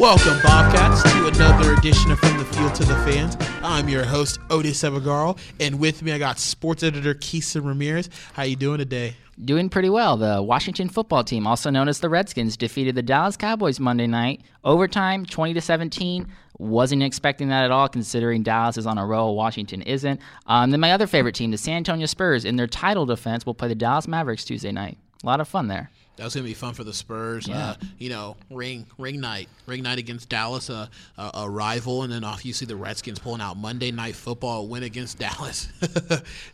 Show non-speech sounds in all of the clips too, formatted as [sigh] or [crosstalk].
Welcome, Bobcats, to another edition of From the Field to the Fans. I'm your host, Otis Evagarl, and with me I got sports editor Quixem Ramirez. How you doing today? Doing pretty well. The Washington football team, also known as the Redskins, defeated the Dallas Cowboys Monday night. Overtime, 20 to 17. Wasn't expecting that at all, considering Dallas is on a roll, Washington isn't. Um, then my other favorite team, the San Antonio Spurs, in their title defense, will play the Dallas Mavericks Tuesday night. A lot of fun there. That was gonna be fun for the Spurs. Yeah. Uh, you know, ring ring night, ring night against Dallas, uh, a, a rival, and then off you see the Redskins pulling out Monday night football win against [laughs] Dallas.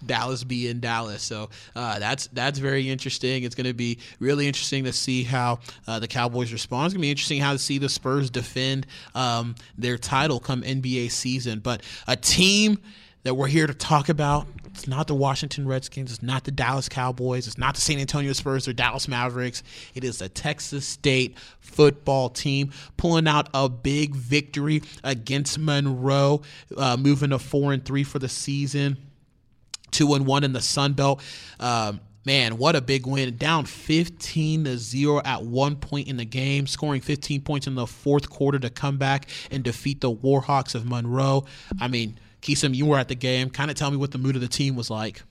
Dallas being Dallas, so uh, that's that's very interesting. It's gonna be really interesting to see how uh, the Cowboys respond. It's gonna be interesting how to see the Spurs defend um, their title come NBA season. But a team that we're here to talk about. It's not the Washington Redskins. It's not the Dallas Cowboys. It's not the San Antonio Spurs or Dallas Mavericks. It is the Texas State football team pulling out a big victory against Monroe, uh, moving to four and three for the season, two and one in the Sun Belt. Um, man, what a big win. Down 15 to 0 at one point in the game, scoring 15 points in the fourth quarter to come back and defeat the Warhawks of Monroe. I mean, Quixem, you were at the game. Kind of tell me what the mood of the team was like.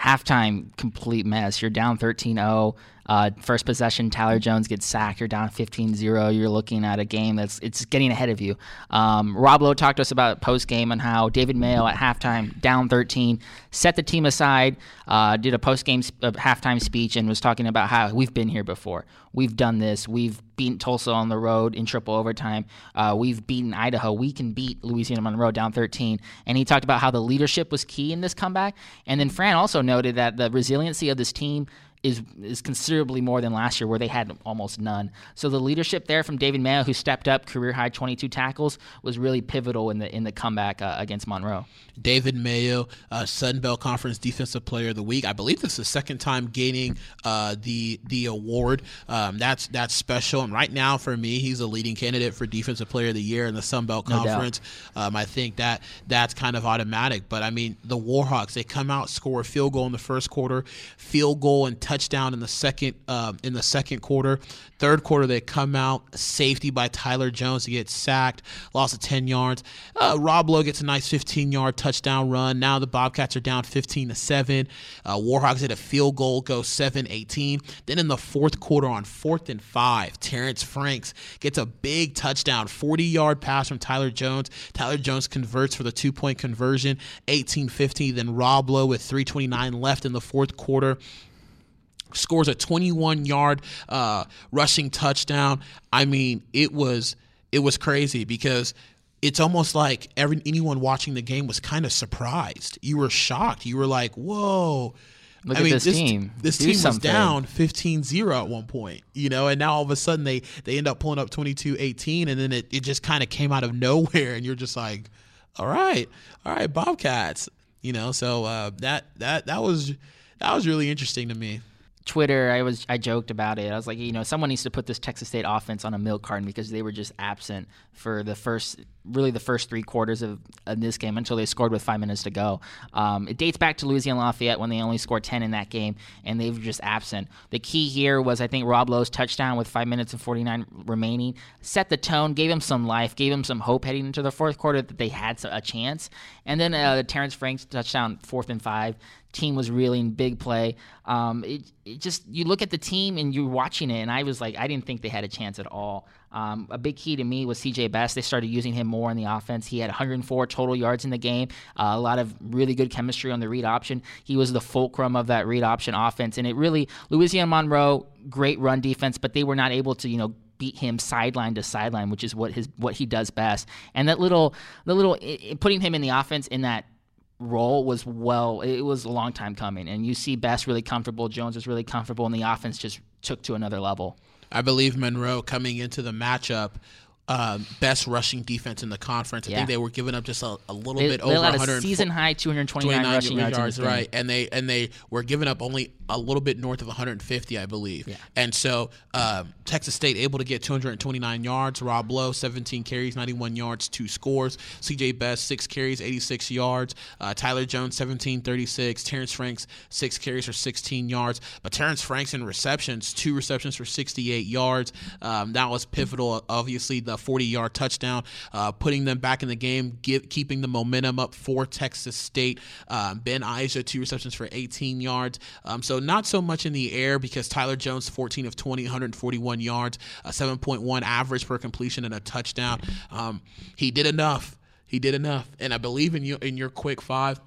Halftime, complete mess. You're down 13 0. Uh, first possession, Tyler Jones gets sacked. You're down 15-0. You're looking at a game that's it's getting ahead of you. Um, Rob Lowe talked to us about post game and how David Mayo at halftime, down 13, set the team aside, uh, did a post game uh, halftime speech, and was talking about how we've been here before. We've done this. We've beaten Tulsa on the road in triple overtime. Uh, we've beaten Idaho. We can beat Louisiana Monroe down 13. And he talked about how the leadership was key in this comeback. And then Fran also noted that the resiliency of this team is is considerably more than last year, where they had almost none. So the leadership there from David Mayo, who stepped up, career high 22 tackles, was really pivotal in the in the comeback uh, against Monroe. David Mayo, uh, Sun Belt Conference Defensive Player of the Week. I believe this is the second time gaining uh, the the award. Um, that's that's special. And right now, for me, he's a leading candidate for Defensive Player of the Year in the Sun Belt Conference. No um, I think that that's kind of automatic. But I mean, the Warhawks they come out, score a field goal in the first quarter, field goal and touchdown in the second uh, in the second quarter. Third quarter, they come out safety by Tyler Jones to get sacked, loss of 10 yards. Uh, Rob Lowe gets a nice 15 yard touchdown run. Now the Bobcats are down 15 to 7. Uh, Warhawks hit a field goal, go 7 18. Then in the fourth quarter, on fourth and five, Terrence Franks gets a big touchdown, 40 yard pass from Tyler Jones. Tyler Jones converts for the two point conversion, 18 15. Then Rob Lowe with 329 left in the fourth quarter scores a 21 yard uh, rushing touchdown. I mean, it was it was crazy because it's almost like every anyone watching the game was kind of surprised. You were shocked. You were like, "Whoa." Look I mean, this, this team. This Do team something. was down 15-0 at one point, you know, and now all of a sudden they they end up pulling up 22-18 and then it, it just kind of came out of nowhere and you're just like, "All right. All right, Bobcats." You know, so uh, that that that was that was really interesting to me. Twitter, I was I joked about it. I was like, you know, someone needs to put this Texas State offense on a milk carton because they were just absent for the first, really the first three quarters of, of this game until they scored with five minutes to go. Um, it dates back to Louisiana Lafayette when they only scored ten in that game, and they were just absent. The key here was I think Rob Lowe's touchdown with five minutes and forty nine remaining set the tone, gave him some life, gave him some hope heading into the fourth quarter that they had a chance, and then uh, Terrence Franks touchdown fourth and five team was reeling, big play. Um, it, it, just you look at the team and you're watching it, and I was like, I didn't think they had a chance at all. Um, a big key to me was CJ Best. They started using him more in the offense. He had 104 total yards in the game. Uh, a lot of really good chemistry on the read option. He was the fulcrum of that read option offense, and it really Louisiana Monroe great run defense, but they were not able to you know beat him sideline to sideline, which is what his what he does best. And that little the little it, putting him in the offense in that role was well it was a long time coming and you see Best really comfortable Jones was really comfortable and the offense just took to another level I believe Monroe coming into the matchup um, best rushing defense in the conference. I Yeah. think they were giving up just a, a little they, bit they over allowed 100 a season high 229 rushing yards, game. right? And they and they were giving up only a little bit north of 150, I believe. Yeah. And so um, Texas State able to get 229 yards. Rob Lowe 17 carries, 91 yards, two scores. C.J. Best six carries, 86 yards. Uh, Tyler Jones 17, 36. Terrence Franks six carries for 16 yards. But Terrence Franks in receptions, two receptions for 68 yards. Um, that was pivotal. Obviously, the a 40 yard touchdown, uh, putting them back in the game, give, keeping the momentum up for Texas State. Um, ben Iser, two receptions for 18 yards. Um, so not so much in the air because Tyler Jones, 14 of 20, 141 yards, a 7.1 average per completion, and a touchdown. Um, he did enough. He did enough. And I believe in you in your quick five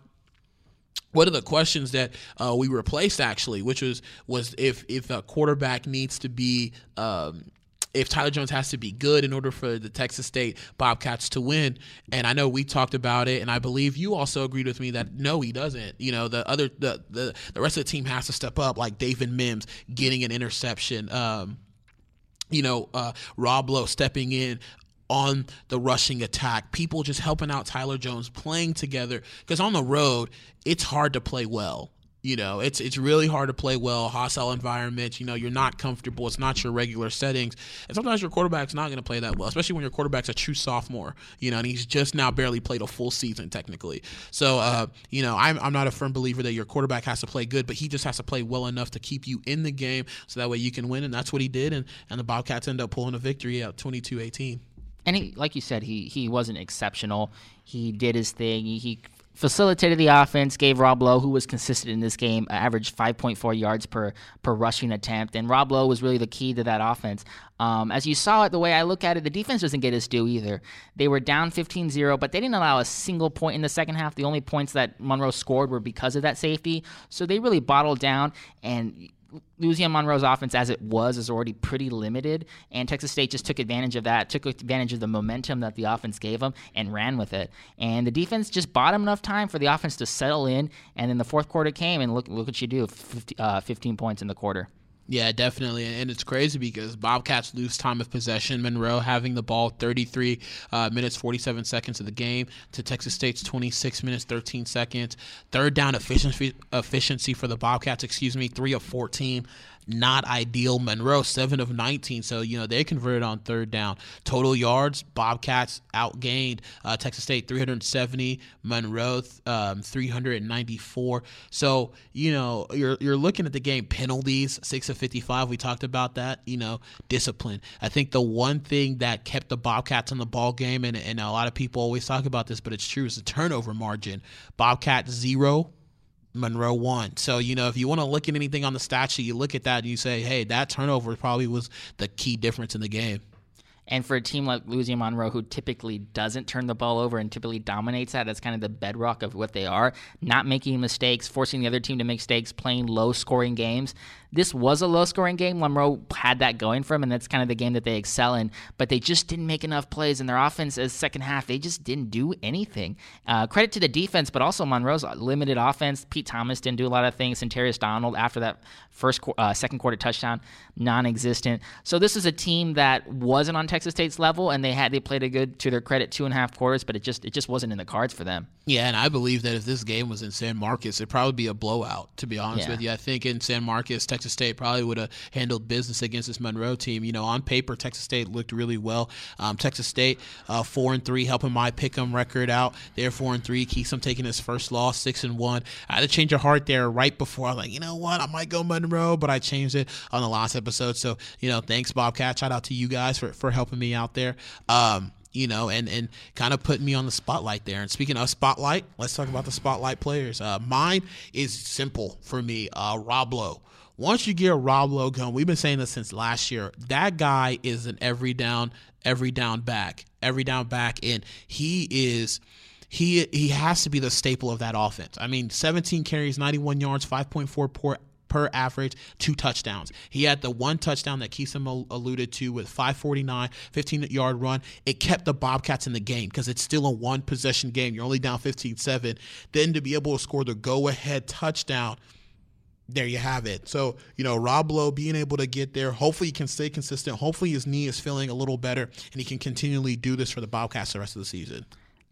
one of the questions that uh, we replaced actually, which was was if if a quarterback needs to be um, if Tyler Jones has to be good in order for the Texas State Bobcats to win. And I know we talked about it, and I believe you also agreed with me that no, he doesn't. You know, the other the the, the rest of the team has to step up, like David Mims getting an interception. Um, you know, uh, Rob Lowe stepping in on the rushing attack, people just helping out Tyler Jones, playing together. Because on the road, it's hard to play well. You know, it's it's really hard to play well, hostile environments. You know, you're not comfortable. It's not your regular settings, and sometimes your quarterback's not going to play that well, especially when your quarterback's a true sophomore. You know, and he's just now barely played a full season technically. So, uh, you know, I'm I'm not a firm believer that your quarterback has to play good, but he just has to play well enough to keep you in the game, so that way you can win, and that's what he did, and and the Bobcats end up pulling a victory out 22-18 and he, like you said, he he wasn't exceptional. He did his thing. He, he facilitated the offense, gave Rob Lowe, who was consistent in this game, averaged 5.4 yards per per rushing attempt, and Rob Lowe was really the key to that offense. Um, as you saw it, the way I look at it, the defense doesn't get its due either. They were down 15-0, but they didn't allow a single point in the second half. The only points that Monroe scored were because of that safety, so they really bottled down and Louisiana Monroe's offense, as it was, is already pretty limited, and Texas State just took advantage of that, took advantage of the momentum that the offense gave them, and ran with it. And the defense just bought them enough time for the offense to settle in, and then the fourth quarter came, and look, look what you do, 50, uh, 15 points in the quarter. Yeah, definitely. And it's crazy because Bobcats lose time of possession. Monroe having the ball 33 uh, minutes, 47 seconds of the game to Texas State's 26 minutes, 13 seconds. Third down efficiency, efficiency for the Bobcats, excuse me, 3 of 14 not ideal. Monroe, 7 of 19. So, you know, they converted on third down. Total yards, Bobcats outgained uh, Texas State 370, Monroe um, 394. So, you know, you're, you're looking at the game penalties, 6 of 55. We talked about that, you know, discipline. I think the one thing that kept the Bobcats in the ball game, and, and a lot of people always talk about this, but it's true, is the turnover margin. Bobcats, zero. Monroe won. So, you know, if you want to look at anything on the stat sheet, you look at that and you say, hey, that turnover probably was the key difference in the game. And for a team like Louisiana Monroe, who typically doesn't turn the ball over and typically dominates that, that's kind of the bedrock of what they are. Not making mistakes, forcing the other team to make mistakes, playing low scoring games. This was a low scoring game. Monroe had that going for him, and that's kind of the game that they excel in. But they just didn't make enough plays, and their offense as second half, they just didn't do anything. Uh, credit to the defense, but also Monroe's limited offense. Pete Thomas didn't do a lot of things. Terry Donald, after that first, uh, second quarter touchdown, non existent. So this is a team that wasn't on Texas State's level, and they had they played a good, to their credit, two and a half quarters, but it just it just wasn't in the cards for them. Yeah, and I believe that if this game was in San Marcos, it'd probably be a blowout. To be honest yeah. with you, I think in San Marcos, Texas State probably would have handled business against this Monroe team. You know, on paper, Texas State looked really well. Um, Texas State uh, four and three, helping my pick'em record out. They're four and three. Quixem taking his first loss, six and one. I had to change a heart there right before. I was like, you know what, I might go Monroe, but I changed it on the last episode. So you know, thanks Bobcat. Shout out to you guys for for helping me out there. Um, you know, and and kind of putting me on the spotlight there. And speaking of spotlight, let's talk about the spotlight players. Uh, mine is simple for me. Uh, Rob Lowe. Once you get Rob Lowe going, we've been saying this since last year. That guy is an every down, every down back, every down back, and he is he he has to be the staple of that offense. I mean, 17 carries, 91 yards, 5.4 per, per average, two touchdowns. He had the one touchdown that Quixem alluded to with 549, 15 yard run. It kept the Bobcats in the game because it's still a one possession game. You're only down 15 7. Then to be able to score the go ahead touchdown there you have it. So, you know, Rob Lowe being able to get there, hopefully he can stay consistent. Hopefully his knee is feeling a little better and he can continually do this for the Bobcats the rest of the season.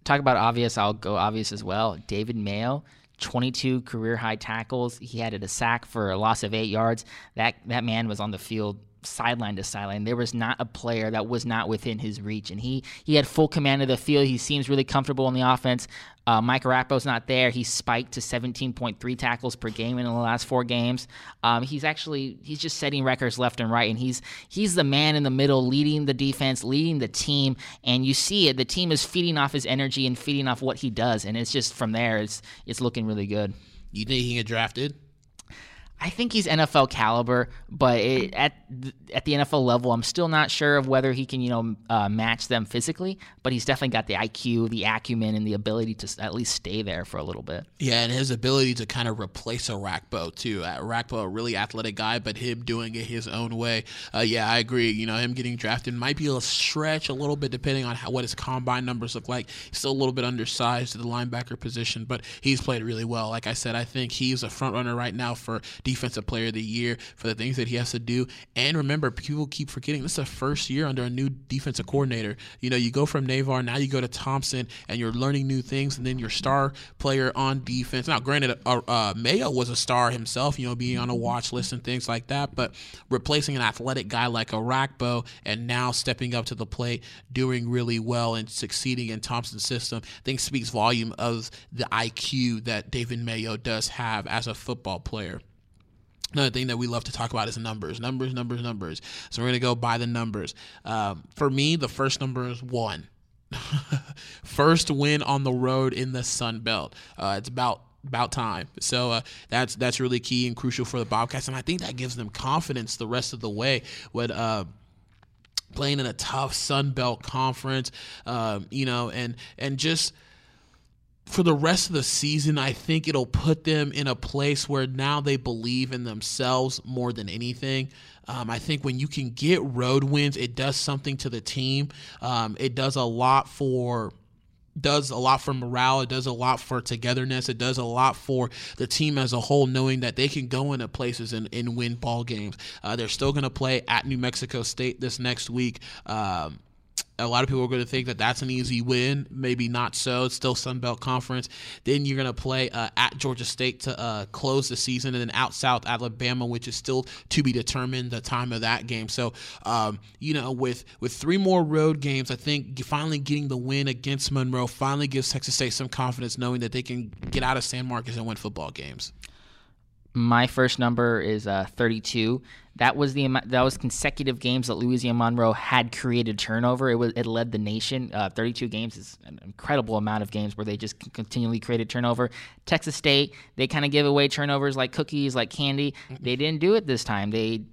Talk about obvious, I'll go obvious as well. David Mayo, 22 career high tackles. He had a sack for a loss of eight yards. That that man was on the field sideline to sideline. There was not a player that was not within his reach, and he he had full command of the field. He seems really comfortable in the offense. Uh, Mike Orakpo's not there. He spiked to 17.3 tackles per game in the last four games. Um, he's actually he's just setting records left and right, and he's he's the man in the middle, leading the defense, leading the team, and you see it. The team is feeding off his energy and feeding off what he does, and it's just from there, it's it's looking really good. You think he can get drafted? I think he's NFL caliber, but it, at at the NFL level, I'm still not sure of whether he can, you know, uh, match them physically. But he's definitely got the IQ, the acumen, and the ability to at least stay there for a little bit. Yeah, and his ability to kind of replace Orakpo too. Uh, a really athletic guy, but him doing it his own way. Uh, yeah, I agree. You know, him getting drafted might be a stretch a little bit depending on how, what his combine numbers look like. He's still a little bit undersized to the linebacker position, but he's played really well. Like I said, I think he's a front runner right now for defensive player of the year for the things that he has to do. And remember, people keep forgetting this is the first year under a new defensive coordinator. You know, you go from Naivar, now you go to Thompson, and you're learning new things. And then your star player on defense. Now, granted, uh, uh, Mayo was a star himself, you know, being on a watch list and things like that. But replacing an athletic guy like Orakpo and now stepping up to the plate, doing really well and succeeding in Thompson's system, I think speaks volume of the IQ that David Mayo does have as a football player. Another thing that we love to talk about is numbers, numbers, numbers, numbers. So we're gonna go by the numbers. Um, for me, the first number is one. [laughs] first win on the road in the Sun Belt. Uh, it's about about time. So uh, that's that's really key and crucial for the Bobcats, and I think that gives them confidence the rest of the way when. Uh, playing in a tough Sun Belt conference, um, you know, and and just for the rest of the season, I think it'll put them in a place where now they believe in themselves more than anything. Um, I think when you can get road wins, it does something to the team. Um, it does a lot for does a lot for morale. It does a lot for togetherness. It does a lot for the team as a whole, knowing that they can go into places and, and win ball games. Uh, they're still going to play at New Mexico State this next week. Um, a lot of people are going to think that that's an easy win. Maybe not so. It's still Sun Belt Conference. Then you're going to play uh, at Georgia State to uh, close the season, and then out south Alabama, which is still to be determined the time of that game. So, um, you know, with with three more road games, I think finally getting the win against Monroe finally gives Texas State some confidence, knowing that they can get out of San Marcos and win football games. My first number is uh, 32. That was the that was consecutive games that Louisiana Monroe had created turnover. It was it led the nation. Uh, 32 games is an incredible amount of games where they just continually created turnover. Texas State they kind of give away turnovers like cookies, like candy. They didn't do it this time. They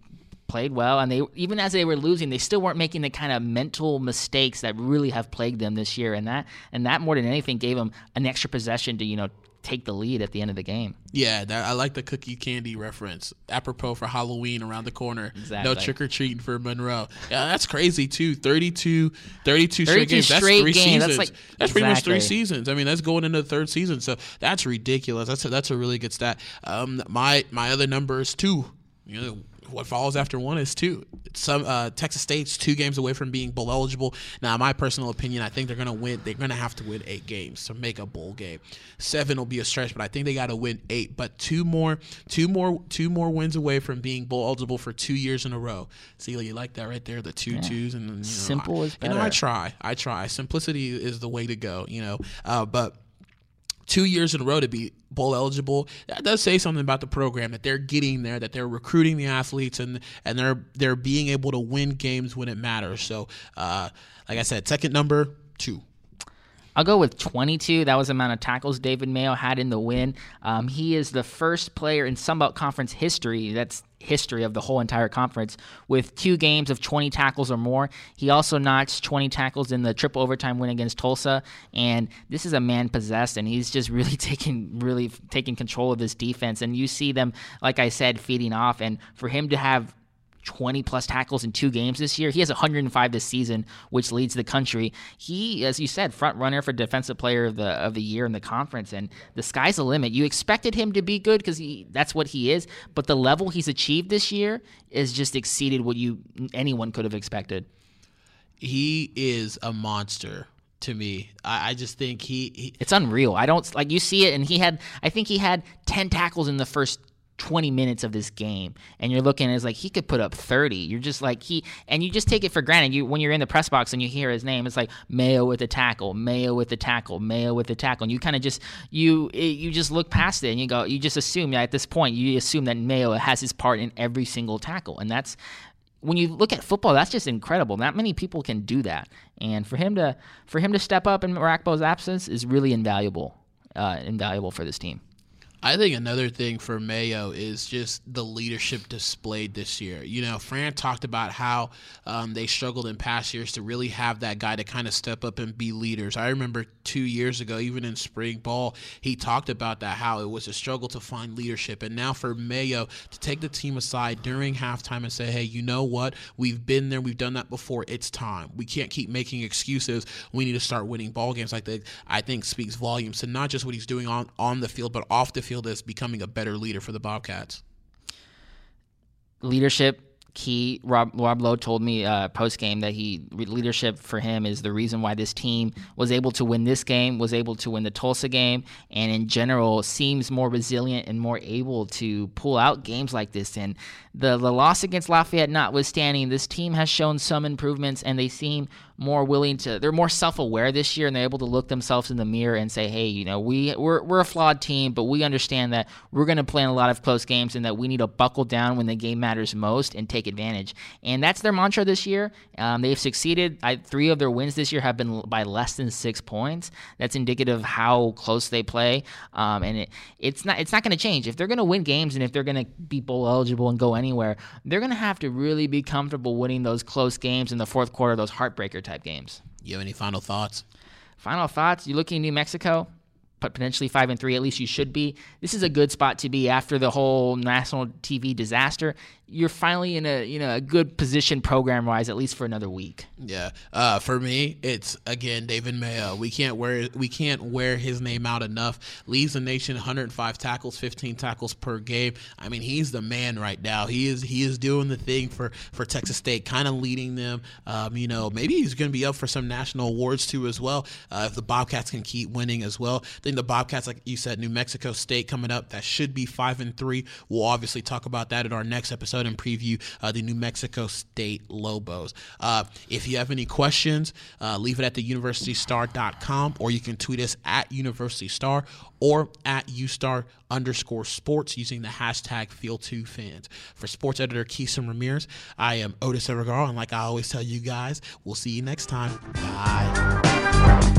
played well and they even as they were losing they still weren't making the kind of mental mistakes that really have plagued them this year and that and that more than anything gave them an extra possession to you know take the lead at the end of the game. Yeah, that, I like the cookie candy reference. Apropos for Halloween around the corner. Exactly. No trick or treating for Monroe. Yeah, that's crazy too. 32, 32 straight 32 games. That's straight three games. That's seasons. like- that's pretty much three seasons. I mean, that's going into the third season. So that's ridiculous. That's a, that's a really good stat. Um, my my other number is two. You know, what follows after one is two. Some uh, Texas State's two games away from being bowl eligible. Now, my personal opinion, I think they're gonna win. They're gonna have to win eight games to make a bowl game. Seven will be a stretch, but I think they got to win eight. But two more, two more, two more wins away from being bowl eligible for two years in a row. See, you like that right there? The two twos and you know, Simple I, is You know, I try. I try. Simplicity is the way to go. You know, uh, but two years in a row to be bowl eligible. That does say something about the program that they're getting there, that they're recruiting the athletes, and and they're they're being able to win games when it matters. So, uh, like I said, second number two. I'll go with 22. That was the amount of tackles David Mayo had in the win. Um, he is the first player in Sunbelt Conference history, that's history of the whole entire conference, with two games of 20 tackles or more. He also notched 20 tackles in the triple overtime win against Tulsa. And this is a man possessed, and he's just [laughs] really taking really taking control of this defense. And you see them, like I said, feeding off. And for him to have 20 plus tackles in two games this year. He has 105 this season, which leads the country. He, as you said, front runner for defensive player of the of the year in the conference, and the sky's the limit. You expected him to be good because he that's what he is, but the level he's achieved this year is just exceeded what you anyone could have expected. He is a monster to me. I, I just think he, he It's unreal. I don't like you see it, and he had I think he had 10 tackles in the first 20 minutes of this game and you're looking as like he could put up 30 you're just like he and you just take it for granted you when you're in the press box and you hear his name it's like mayo with the tackle mayo with the tackle mayo with the tackle and you kind of just you you just look past it and you go you just assume at this point you assume that mayo has his part in every single tackle and that's when you look at football, that's just incredible. Not many people can do that, and for him to for him to step up in Orakpo's absence is really invaluable, uh, invaluable for this team. I think another thing for Mayo is just the leadership displayed this year. You know, Fran talked about how um, they struggled in past years to really have that guy to kind of step up and be leaders. I remember two years ago, even in spring ball, he talked about that how it was a struggle to find leadership. And now for Mayo to take the team aside during halftime and say, hey, you know what? We've been there, we've done that before. It's time. We can't keep making excuses. We need to start winning ball games like that. I think speaks volumes to not just what he's doing on, on the field, but off the field field as becoming a better leader for the Bobcats? Leadership key. Rob Rob Lowe told me uh, post game that he leadership for him is the reason why this team was able to win this game, was able to win the Tulsa game, and in general seems more resilient and more able to pull out games like this. And the the loss against Lafayette notwithstanding, this team has shown some improvements, and they seem more willing to they're more self-aware this year and they're able to look themselves in the mirror and say hey you know we we're, we're a flawed team but we understand that we're going to play in a lot of close games and that we need to buckle down when the game matters most and take advantage. And that's their mantra this year. Um, they've succeeded. I, three of their wins this year have been by less than six points. That's indicative of how close they play. Um, and it, it's not it's not going to change. If they're going to win games and if they're going to be bowl eligible and go anywhere they're going to have to really be comfortable winning those close games in the fourth quarter those heartbreaker games. You have any final thoughts? Final thoughts. You're looking at New Mexico? But potentially five and three. At least you should be. This is a good spot to be after the whole national TV disaster you're finally in a you know a good position program wise at least for another week. Yeah, uh, for me it's again David Mayo. We can't wear we can't wear his name out enough. Leads the nation 105 tackles, 15 tackles per game. I mean he's the man right now. He is he is doing the thing for for Texas State, kind of leading them. Um, you know maybe he's going to be up for some national awards too as well uh, if the Bobcats can keep winning as well. I think the Bobcats, like you said, New Mexico State coming up that should be five and three. We'll obviously talk about that in our next episode episode and preview uh, the New Mexico State Lobos. Uh, if you have any questions, uh, leave it at the universitystar.com or you can tweet us at universitystar or at ustar underscore sports using the hashtag field2fans. For sports editor Quixem Ramirez, I am Otis Evergar, and like I always tell you guys, we'll see you next time. Bye.